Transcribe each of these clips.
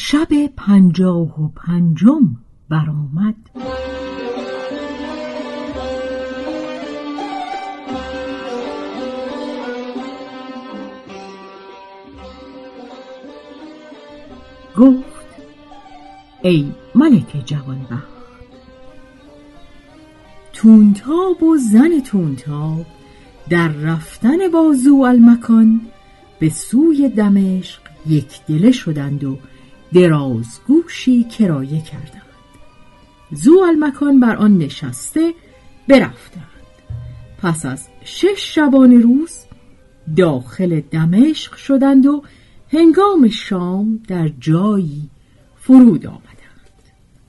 شب پنجاه و پنجم برآمد. گفت ای ملک جوانبخت تونتاب و زن تونتاب در رفتن بازو المکان به سوی دمشق یک دله شدند و درازگوشی کرایه کردند. زو المکان بر آن نشسته برفتند. پس از شش شبانه روز داخل دمشق شدند و هنگام شام در جایی فرود آمدند.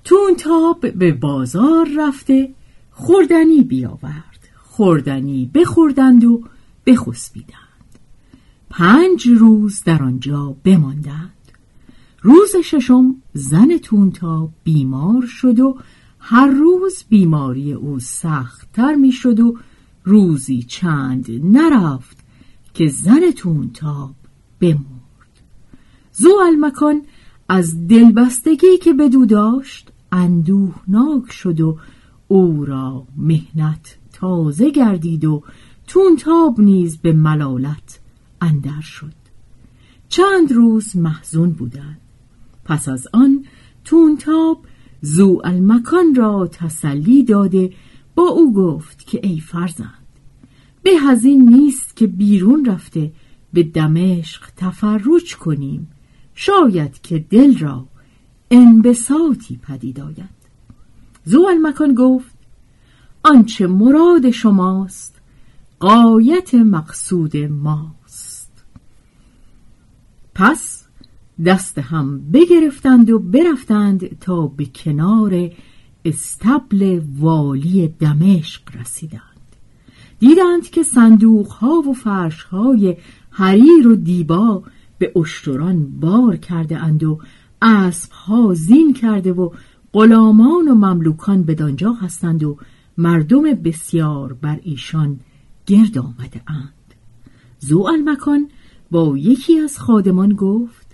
تونتاب به بازار رفته خوردنی بیاورد. خوردنی بخوردند و بخسبیدند. پنج روز در آنجا بماندند. روز ششم زن تونتا بیمار شد و هر روز بیماری او سختتر می‌شد و روزی چند نرفت که زن تونتاب بمرد. زو المکان از دلبستگی که بدو داشت اندوهناک شد و او را مهنت تازه گردید و تونتاب نیز به ملالت اندر شد. چند روز محزون بودند. پس از آن تونتاب زو المکان را تسلی داده با او گفت که ای فرزند به از این نیست که بیرون رفته به دمشق تفرج کنیم شاید که دل را انبساطی پدید آید. زو المکان گفت آنچه مراد شماست قایت مقصود ماست. پس دست هم بگرفتند و برفتند تا به کنار استبل والی دمشق رسیدند. دیدند که صندوق ها و فرش های حریر و دیبا به اشتران بار کرده اند و اسب ها زین کرده و غلامان و مملوکان بدانجا هستند و مردم بسیار بر ایشان گرد آمده اند زو المکان با یکی از خادمان گفت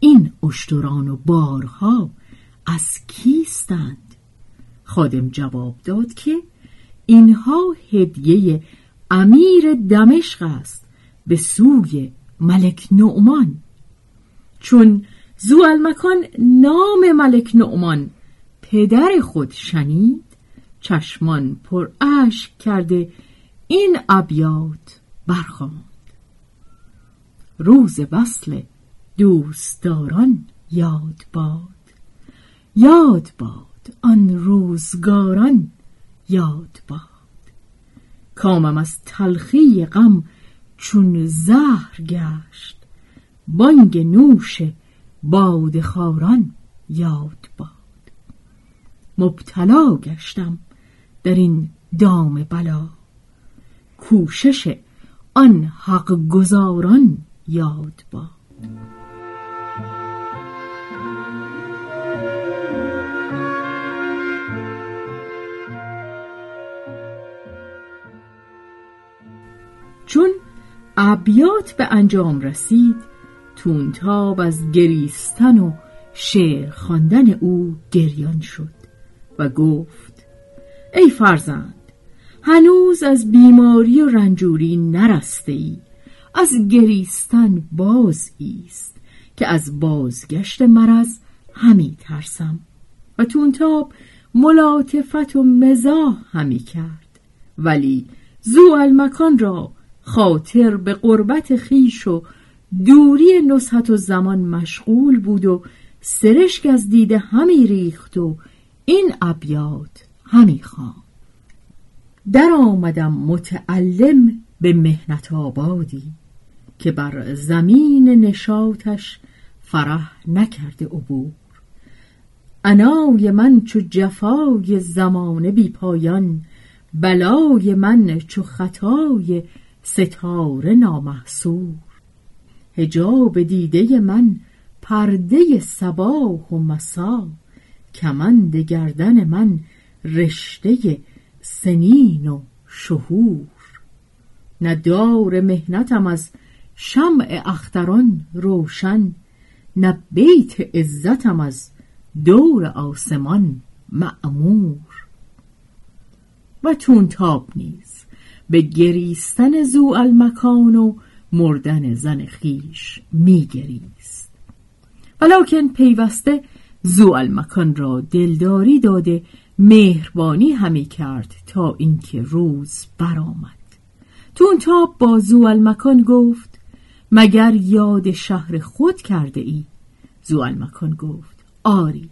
این اشتران و بارها از کیستند؟ خادم جواب داد که اینها هدیه امیر دمشق است به سوی ملک نعمان. چون زوالمکان نام ملک نعمان پدر خود شنید چشمان پر اشک کرده این ابیات برخواند روز وصل دوستداران یاد باد. یاد باد آن روزگاران یاد باد. کامم از تلخی غم چون زهر گشت. بانگ نوش باد خاران یاد باد. مبتلا گشتم در این دام بلا. کوشش آن حق گزاران یاد باد. چون ابیات به انجام رسید تونتاب از گریستن و شعر خواندن او گریان شد و گفت ای فرزند هنوز از بیماری و رنجوری نرسته ای از گریستن باز ایست که از بازگشت مرض همی ترسم. و تونتاب ملاطفت و مزاح همی کرد. ولی زو المکان را خاطر به قربت خیش و دوری نصحت و زمان مشغول بود و سرشک از دیده همی ریخت و این ابیات همی خواند. در آمدم متعلم به مهنت آبادی که بر زمین نشاتش فرح نکرده عبور. انای من چو جفای زمانه بی پایان بلای من چو خطای ستاره نامحصور هجاب دیده من پرده صباح و مسا کمند گردن من رشته سنین و شهور. نه دار مهنتم از شمع اختران روشن نه بیت عزتم از دور آسمان معمور. و تونتاب نیز به گریستن زو المکان و مردن زن خیش میگریست. ولیکن پیوسته زو المکان را دلداری داده مهربانی همی کرد تا اینکه روز برآمد. تونتاب با زو المکان گفت مگر یاد شهر خود کرده ای؟ زو المکان گفت آری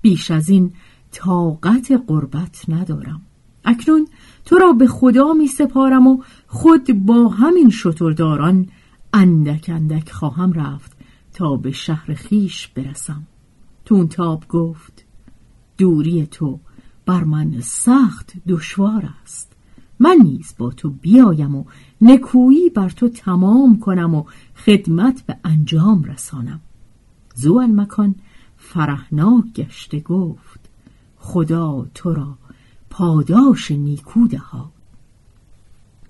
بیش از این طاقت قربت ندارم. اکنون تو را به خدا می سپارم و خود با همین شترداران اندک اندک خواهم رفت تا به شهر خیش برسم. تونتاب گفت دوری تو بر من سخت دشوار است. من نیز با تو بیایم و نکویی بر تو تمام کنم و خدمت به انجام رسانم. زو مکان فرحناک گشته گفت خدا تو را پاداش نیکو دهاد.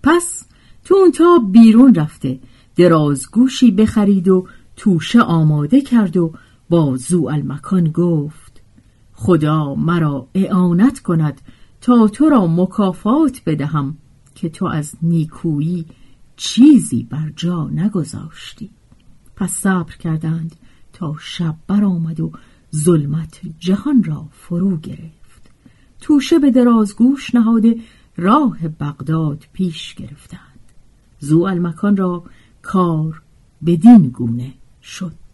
پس تو تا بیرون رفته درازگوشی بخرید و توشه آماده کرد و با زو المکان گفت خدا مرا اعانت کند تا تو را مکافات بدهم که تو از نیکویی چیزی بر جا نگذاشتی. پس صبر کردند تا شب برآمد و ظلمت جهان را فرو گرفت. توشه به درازگوش نهاده راه بغداد پیش گرفتند. زو المکان را کار بدین گونه شد.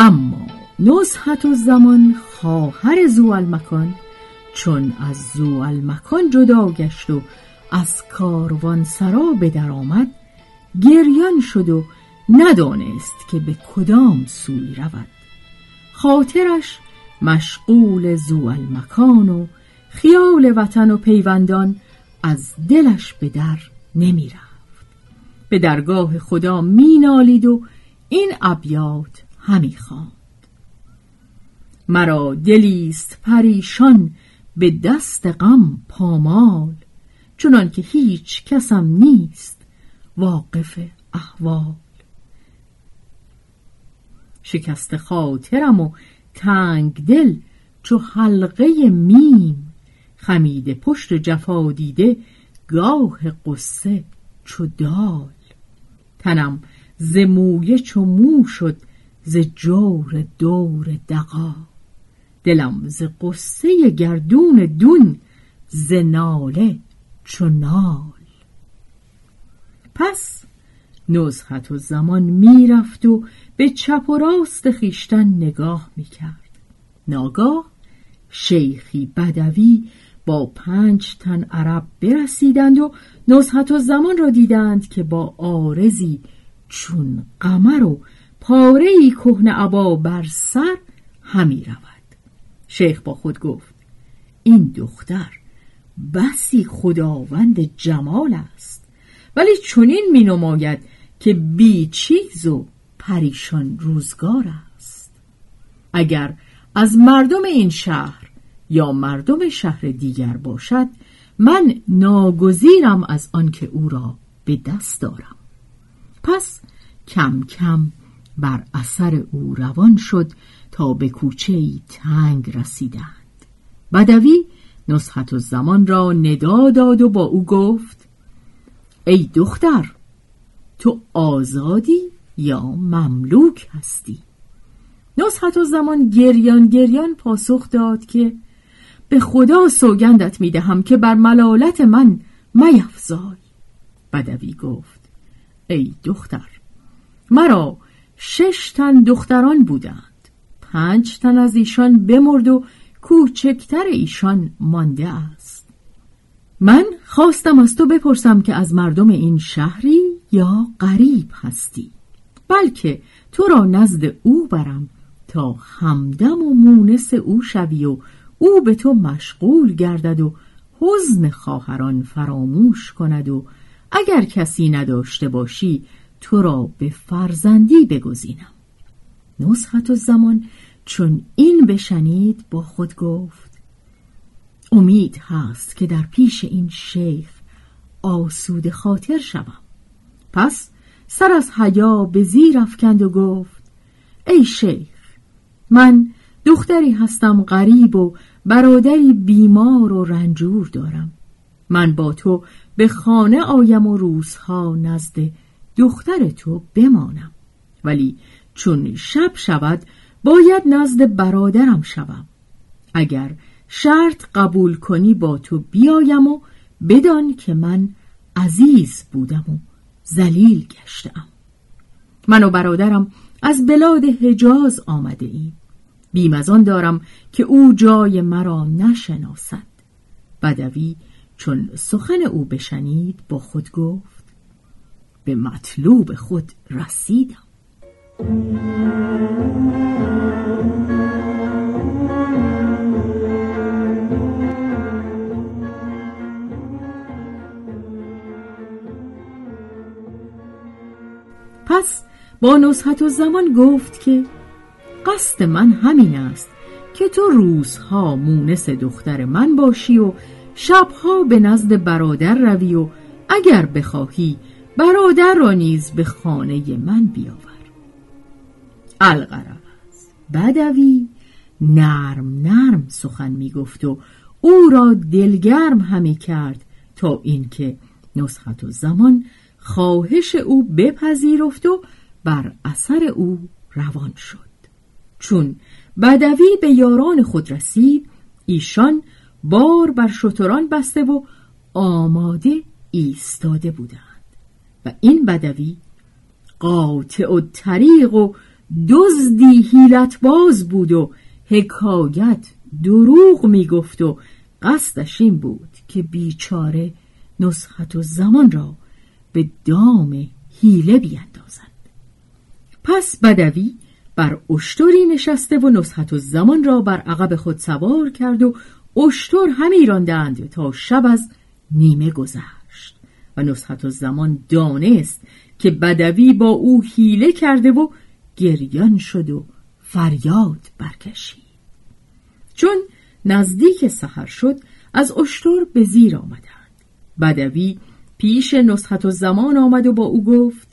اما نزحت و زمان خواهر زوالمکان چون از زوالمکان جدا گشت و از کاروان سرا به در آمد گریان شد و ندانست که به کدام سوی رود. خاطرش مشغول زوالمکان و خیال وطن و پیوندان از دلش به در نمی رفت به درگاه خدا می نالید و این ابیات همی خواند. مرا دلیست پریشان به دست غم پامال چنان که هیچ کسم نیست واقف احوال. شکست خاطرم و تنگ دل چو حلقه میم خمید پشت جفا دیده گاه قصه چو دال. تنم ز مویه چو مو شد ز جور دور دقا دلم ز قصه گردون دون ز ناله چو پس نزحت و زمان می‌رفت و به چپ و راست خیشتن نگاه می‌کرد. ناگاه شیخی بدوی با پنج تن عرب برسیدند و نزحت و زمان را دیدند که با آرزی چون قمر و پاره ای کهن عبا بر سر همی رود. شیخ با خود گفت این دختر بسی خداوند جمال است. ولی چنین می نماید که بی چیز و پریشان روزگار است. اگر از مردم این شهر یا مردم شهر دیگر باشد من ناگزیرم از آنکه او را به دست دارم. پس کم کم بر اثر او روان شد تا به کوچه ای تنگ رسیدند. بدوی نصحت زمان را ندا داد و با او گفت ای دختر تو آزادی یا مملوک هستی؟ نصحت زمان گریان گریان پاسخ داد که به خدا سوگندت می‌دهم که بر ملالت من میفزای بدوی گفت ای دختر مرا شش تن دختران بودند. پنج تن از ایشان بمرد و کوچکتر ایشان مانده است. من خواستم از تو بپرسم که از مردم این شهری یا غریب هستی؟ بلکه تو را نزد او برم تا همدم و مونس او شوی و او به تو مشغول گردد و حزن خواهران فراموش کند و اگر کسی نداشته باشی تو را به فرزندی بگزینم. نسخت و زمان چون این بشنید با خود گفت امید هست که در پیش این شیخ آسود خاطر شوم. پس سر از حیا به زیر افکند و گفت ای شیخ من دختری هستم غریب و برادری بیمار و رنجور دارم. من با تو به خانه آیم و روزها نزد دختر تو بمانم. ولی چون شب شود باید نزد برادرم شوم. اگر شرط قبول کنی با تو بیایم و بدان که من عزیز بودم و زلیل گشتم. من و برادرم از بلاد حجاز آمده ایم. بیم از آن دارم که او جای مرا نشناسد. بدوی چون سخن او بشنید با خود گفت به مطلوب خود رسیدم. پس با نصحت و زمان گفت که قصد من همین است که تو روزها مونس دختر من باشی و شبها به نزد برادر روی و اگر بخواهی برادر را نیز به خانه من بیاور. القرمز بدوی نرم نرم سخن می گفت و او را دلگرم همی کرد تا اینکه نسخت و زمان خواهش او بپذیرفت و بر اثر او روان شد. چون بدوی به یاران خود رسید ایشان بار بر شتران بسته و آماده ایستاده بودند. و این بدوی قاطع و طریق و دزدی هیلت باز بود و حکایت دروغ می‌گفت و قصدش این بود که بیچاره نسخت و زمان را به دام هیله بیندازند پس بدوی بر اشتری نشسته و نسخت و زمان را بر عقب خود سوار کرد و اشتر همی راندند تا شب از نیمه گذشت. و و زمان دانست که بدوی با او حیله کرده و گریان شد و فریاد برکشید چون نزدیک سحر شد از اشتر به زیر آمدند بدوی پیش و زمان آمد و با او گفت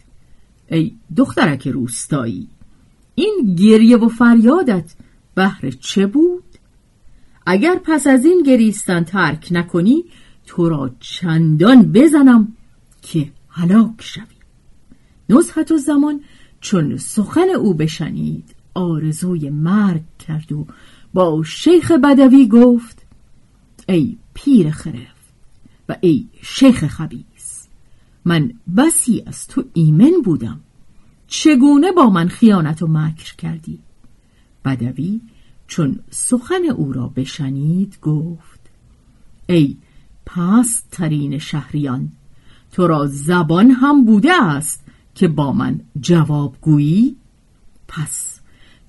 ای دخترک روستایی این گریه و فریادت بهر چه بود؟ اگر پس از این گریستن ترک نکنی تو را چندان بزنم که هلاک شوی. نزحت و زمان چون سخن او بشنید آرزوی مرگ کرد و با شیخ بدوی گفت ای پیر خرف و ای شیخ خبیس من بسی از تو ایمن بودم. چگونه با من خیانت و مکر کردی؟ بدوی چون سخن او را بشنید گفت ای پست ترین شهریان تو را زبان هم بوده است که با من جواب گویی. پس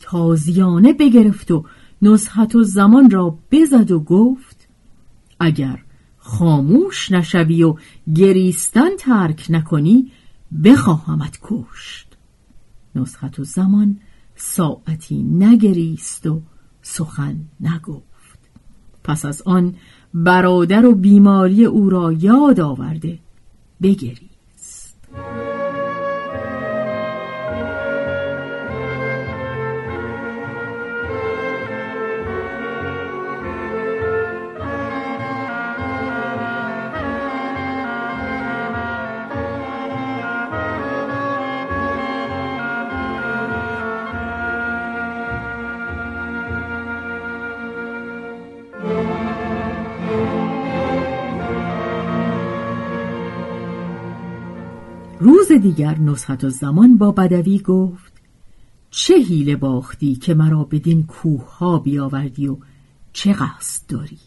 تازیانه بگرفت و نزحت و زمان را بزد و گفت اگر خاموش نشوی و گریستن ترک نکنی بخواهمت کشت. نسخت و زمان ساعتی نگریست و سخن نگفت. پس از آن برادر و بیماری او را یاد آورده. بگریست. روز دیگر نصحت و زمان با بدوی گفت چه حیله باختی که مرا بدین کوه ها بیاوردی و چه قصد داری؟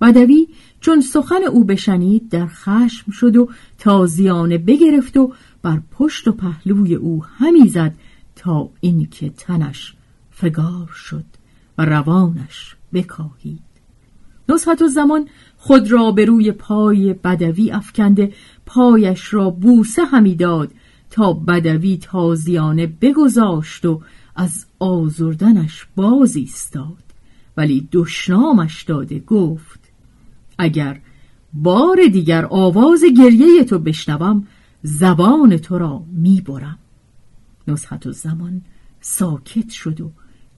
بدوی چون سخن او بشنید در خشم شد و تازیانه بگرفت و بر پشت و پهلوی او همی زد تا اینکه تنش فگار شد و روانش بکاهید. نصحت و زمان خود را به روی پای بدوی افکنده پایش را بوسه همی داد تا بدوی تازیانه بگذاشت و از آزردنش باز ایستاد. ولی دشنامش داده گفت اگر بار دیگر آواز گریه تو بشنوم زبان تو را می‌برم نصحت و زمان ساکت شد و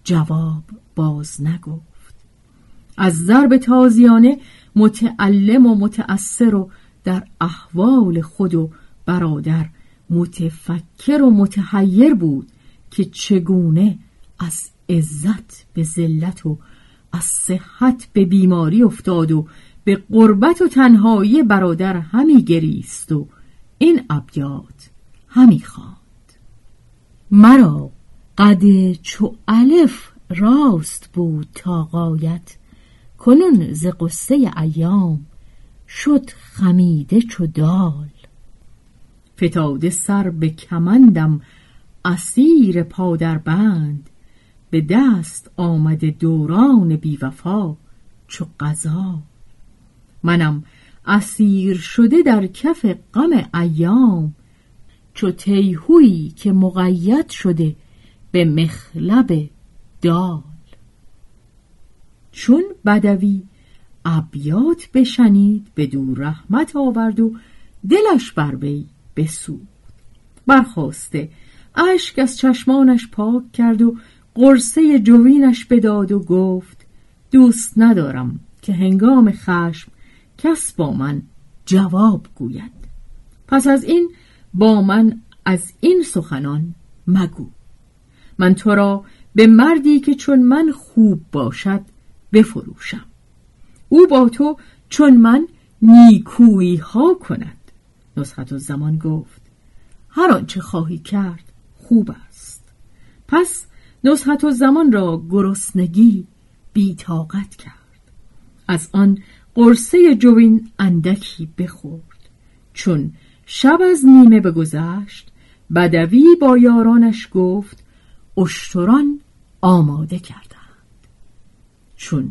جواب باز نگفت. از ضرب تازیانه متعلم و متأثر و در احوال خود و برادر متفکر و متحیر بود که چگونه از عزت به ذلت و از صحت به بیماری افتاد و به قربت و تنهایی برادر همی گریست و این ابیات همی خواند. مرا قد چو الف راست بود تا قایت کنون ز قصه ایام شد خمیده چو دال. فتاده سر به کمندم اسیر پادر بند به دست آمده دوران بیوفا چو قضا. منم اسیر شده در کف غم ایام. چو تیهویی که مقید شده به مخلب دال. چون بدوی ابیات بشنید به دور رحمت آورد و دلش بر وی بسود برخواسته اشک از چشمانش پاک کرد و قرصه جوینش بداد و گفت دوست ندارم که هنگام خشم کس با من جواب گوید. پس از این با من از این سخنان مگو. من تو را به مردی که چون من خوب باشد بفروشم. او با تو چون من نیکویی ها کند. نسخت و زمان گفت هر آنچه خواهی کرد خوب است. پس نسخت و زمان را گرسنگی بیتاقت کرد. از آن قرصه جوین اندکی بخورد. چون شب از نیمه بگذشت بدوی با یارانش گفت اشتران آماده کردند. چون